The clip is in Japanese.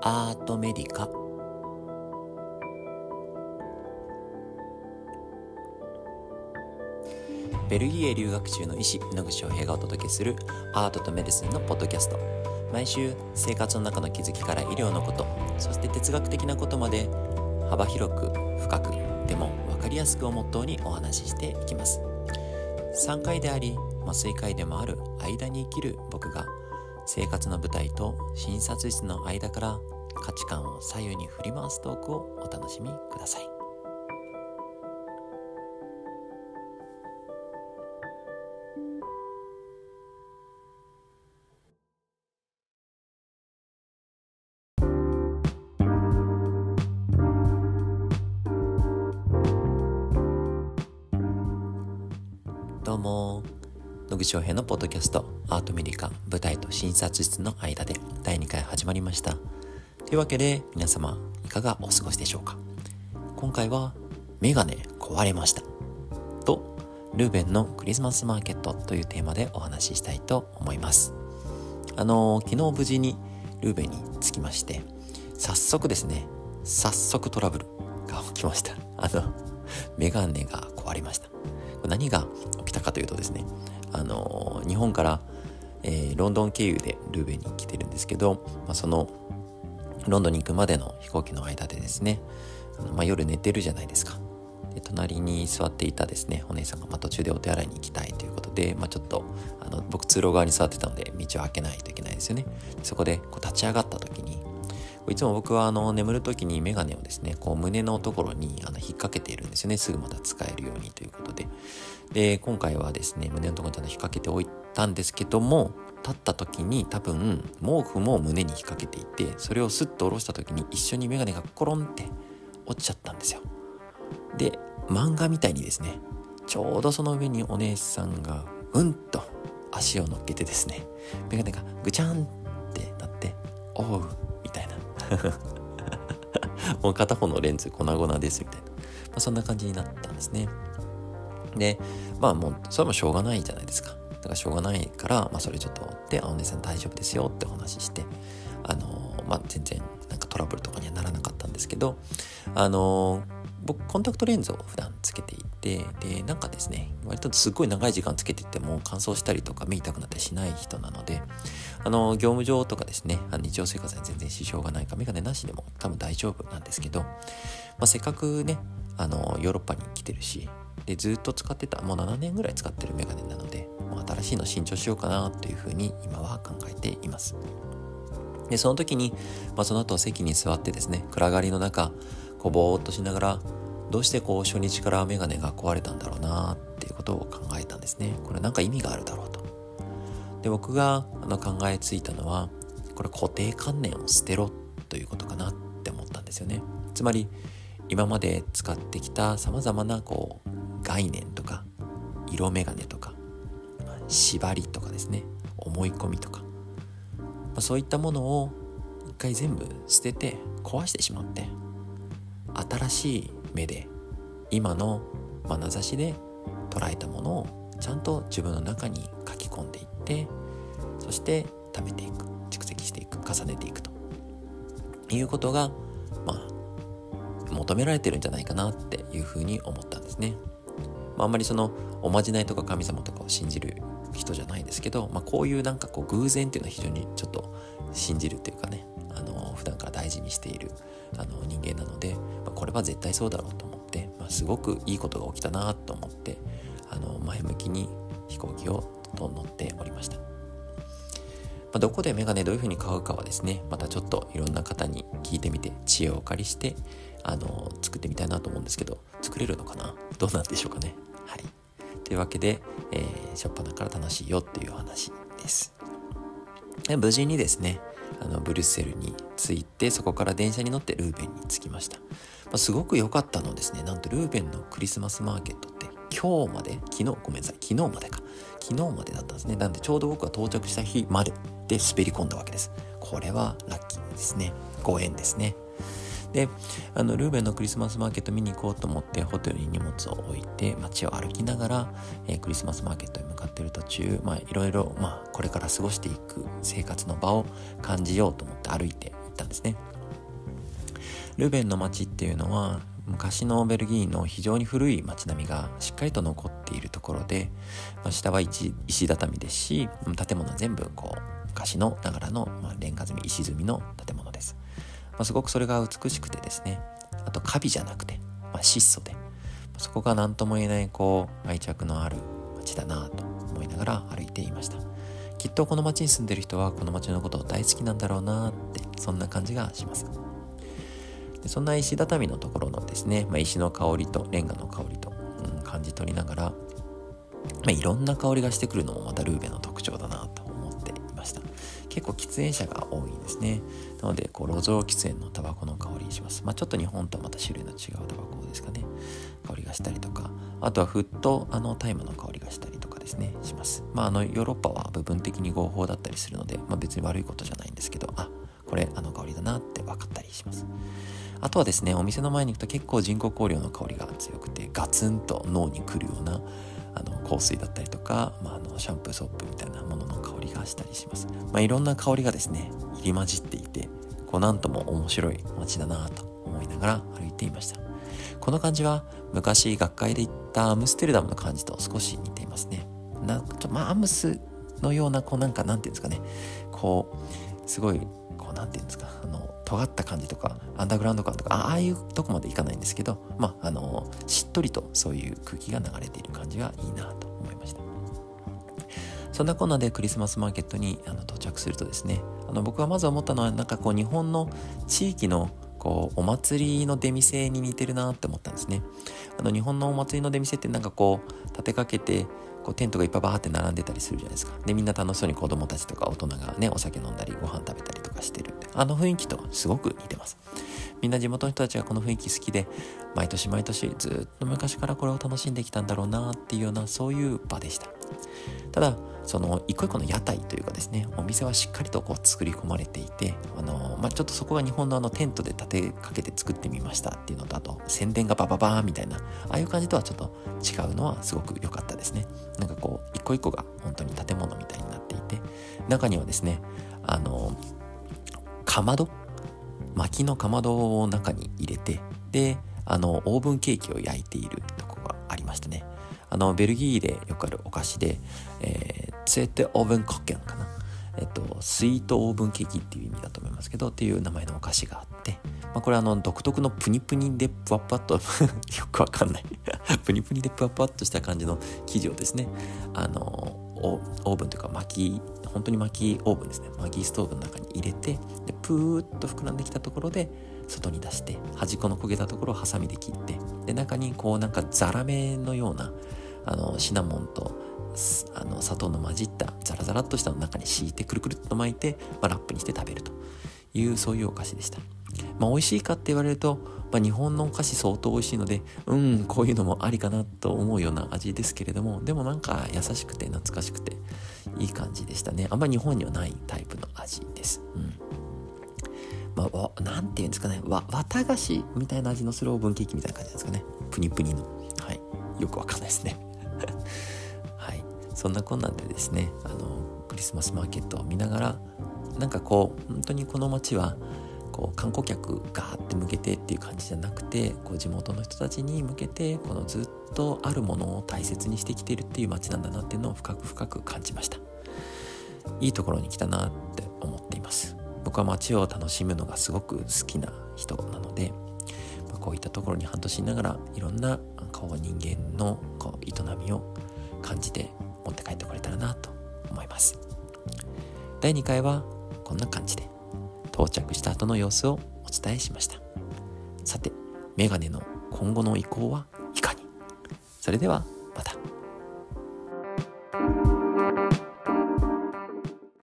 アートメディカ？ベルギーへ留学中の医師野口翔平がお届けするアートとメディスンのポッドキャスト。毎週生活の中の気づきから医療のことそして哲学的なことまで幅広く深くでも分かりやすくをモットーにお話ししていきます。3回であり麻酔科医でもある間に生きる僕が生活の舞台と診察室の間から価値観を左右に振り回すトークをお楽しみください。どうも。野口翔平のポッドキャストアートメディカ舞台と診察室の間で第2回始まりました。というわけで皆様いかがお過ごしでしょうか？今回はメガネ壊れました。とルーベンのクリスマスマーケットというテーマでお話ししたいと思います。あの昨日無事にルーベンに着きまして早速ですね早速トラブルが起きました。あのメガネが壊れました。何が起きたかというとですねあの日本から、えー、ロンドン経由でルーベンに来てるんですけど、まあ、そのロンドンに行くまでの飛行機の間でですねあの、まあ、夜寝てるじゃないですか。で隣に座っていたですねお姉さんが、まあ、途中でお手洗いに行きたいということで、まあ、ちょっとあの僕通路側に座ってたので道を開けないといけないですよね。そこでこう立ち上がった時にいつも僕はあの眠る時にメガネをですねこう胸のところにあの引っ掛けているんですよね。すぐまた使えるようにということで。で今回はですね胸のところにちゃんと引っ掛けておいたんですけども立った時に多分毛布も胸に引っ掛けていてそれをスッと下ろした時に一緒にメガネがコロンって落ちちゃったんですよ。で漫画みたいにですねちょうどその上にお姉さんがうんと足を乗っけてですねメガネがぐちゃんってなって「おう」もう片方のレンズ粉々ですみたいな、まあ、そんな感じになったんですね。でまあもうそれもしょうがないじゃないですか。だからしょうがないから、まあ、それちょっとで「あお姉さん大丈夫ですよ」ってお話ししてあのまあ全然なんかトラブルとかにはならなかったんですけどあの僕コンタクトレンズを普段つけていてでなんかですね割とすっごい長い時間つけてても乾燥したりとか目痛くなったりしない人なのであの業務上とかですねあの日常生活に全然支障がないかメガネなしでも多分大丈夫なんですけど、まあ、せっかくねあのヨーロッパに来てるしでずっと使ってたもう7年ぐらい使ってるメガネなのでもう新しいの新調しようかなというふうに今は考えています。でその時に、まあ、その後席に座ってですね暗がりの中こうぼーっとしながらどうしてこう初日からメガネが壊れたんだろうなっていうことを考えたんですね。これなんか意味があるだろうと。で僕があの考えついたのはこれ固定観念を捨てろということかなって思ったんですよね。つまり今まで使ってきたさまざまなこう概念とか色眼鏡とか縛りとかですね。思い込みとか、まあ、そういったものを一回全部捨てて壊してしまって新しい目で今の眼差しで捉えたものをちゃんと自分の中に書き込んでいってそして貯めていく蓄積していく重ねていくということがまあ求められてるんじゃないかなっていうふうに思ったんですね。まあ、あんまりそのおまじないとか神様とかを信じる人じゃないですけど、まあ、こういうなんかこう偶然っていうのは非常にちょっと信じるっていうかねあの普段から大事にしているあの人間なので、まあ、れは絶対そうだろうと思って、まあ、すごくいいことが起きたなと思ってあの前向きに飛行機をと乗っておりました。まあ、どこでメガネどういうふうに買うかはですねまたちょっといろんな方に聞いてみて知恵をお借りしてあの作ってみたいなと思うんですけど作れるのかな？どうなんでしょうかね？はい。というわけで、えー、しょっぱなから楽しいよっていう話です。無事にですねあのブリュッセルに着いてそこから電車に乗ってルーベンに着きました、まあ、すごく良かったのですね。なんとルーベンのクリスマスマーケットって今日まで昨日ごめんなさい昨日までか。昨日までだったんですね。なんでちょうど僕が到着した日までで滑り込んだわけです。これはラッキーですね。ご縁ですね。であのルーベンのクリスマスマーケット見に行こうと思ってホテルに荷物を置いて街を歩きながら、えー、クリスマスマーケットに向かっている途中まあいろいろまあこれから過ごしていく生活の場を感じようと思って歩いていったんですね。ルーベンの街っていうのは昔のベルギーの非常に古い街並みがしっかりと残っているところで、まあ、下は石畳ですし建物は全部こう昔のながらの、まあ、レンガ積み石積みの建物、まあ、すごくそれが美しくてですね。あとカビじゃなくて、まあ、質素で。そこが何とも言えないこう愛着のある街だなと思いながら歩いていました。きっとこの街に住んでる人はこの街のことを大好きなんだろうなってそんな感じがします。でそんな石畳のところのですね、まあ、石の香りとレンガの香りと、うん、感じ取りながら、まあ、いろんな香りがしてくるのもまたルーベの特徴だな結構喫煙者が多いんですね。なのでこう路上喫煙のタバコの香りにします、まあ、ちょっと日本とはまた種類の違うタバコですかね。香りがしたりとか。あとはふっとあの大麻の香りがしたりとかですね。します。まああのヨーロッパは部分的に合法だったりするので、まあ、別に悪いことじゃないんですけどあこれあの香りだなって分かったりします。あとはですねお店の前に行くと結構人工香料の香りが強くてガツンと脳にくるようなあの香水だったりとか、まあ、あのシャンプーソープみたいなものの香りがしたりします、まあ、いろんな香りがですね入り混じっていてこうなんとも面白い街だなと思いながら歩いていました。この感じは昔学会で行ったアムステルダムの感じと少し似ていますね。なちょまあアムスのようなこうなんかなんていうんですかね。こうすごいこうなんていうんですか。あの尖った感じとかアンダーグラウンド感とかああいうとこまでいかないんですけどまああのしっとりとそういう空気が流れている感じがいいなと思いました。そんなこんなでクリスマスマーケットにあの到着するとですねあの僕がまず思ったのはなんかこう日本の地域のこうお祭りの出店に似てるなって思ったんですね。あの日本のお祭りの出店ってなんかこう立てかけてこうテントがいっぱいバーって並んでたりするじゃないですか。でみんな楽しそうに子供たちとか大人がねお酒飲んだりご飯食べたりとかしてるあの雰囲気とすごく似てます。みんな地元の人たちがこの雰囲気好きで毎年毎年ずっと昔からこれを楽しんできたんだろうなっていうようなそういう場でした。ただその一個一個の屋台というかですねお店はしっかりとこう作り込まれていてあの、まあ、ちょっとそこが日本のあのテントで立てかけて作ってみましたっていうのとあと宣伝がバババーンみたいなああいう感じとはちょっと違うのはすごく良かったですね。なんかこう一個一個が本当に建物みたいになっていて中にはですねあのかまど薪のかまどを中に入れてであのオーブンケーキを焼いているとこがありましたね。あのベルギーでよくあるお菓子で、えー、ツエテオーブンコッケンかな？えっと、スイートオーブンケーキっていう意味だと思いますけどっていう名前のお菓子があって、まあ、これあの独特のプニプニでプワップワッと よくわかんない。プニプニでプワップワッとした感じの生地をですねあのオーブンというか薪本当に薪オーブンですね。薪ストーブの中に入れてでプーッと膨らんできたところで外に出して端っこの焦げたところをハサミで切ってで中にこうなんかザラメのようなあのシナモンとあの砂糖の混じったザラザラっとしたの中に敷いてくるくるっと巻いて、まあ、ラップにして食べると。いうそういうお菓子でした。まあ、美味しいかって言われると、まあ、日本のお菓子相当美味しいのでうんこういうのもありかなと思うような味ですけれどもでもなんか優しくて懐かしくていい感じでしたね。あんまり日本にはないタイプの味です。うん。まあ、ていうんですかね。わ綿菓子みたいな味のスローブンケーキみたいな感じですかね。プニプニの。はい。よくわかんないですね。そんなこんなんでですねあのクリスマスマーケットを見ながらなんかこう本当にこの街はこう観光客ガーって向けてっていう感じじゃなくてこう地元の人たちに向けてこのずっとあるものを大切にしてきてるっていう街なんだなっていうのを深く深く感じました。いいところに来たなって思っています。僕は街を楽しむのがすごく好きな人なので、まあ、こういったところに半年いながらいろんなこう人間のこう営みを感じて第2回はこんな感じで到着した後の様子をお伝えしました。さてメガネの今後の移行はいかに。それでは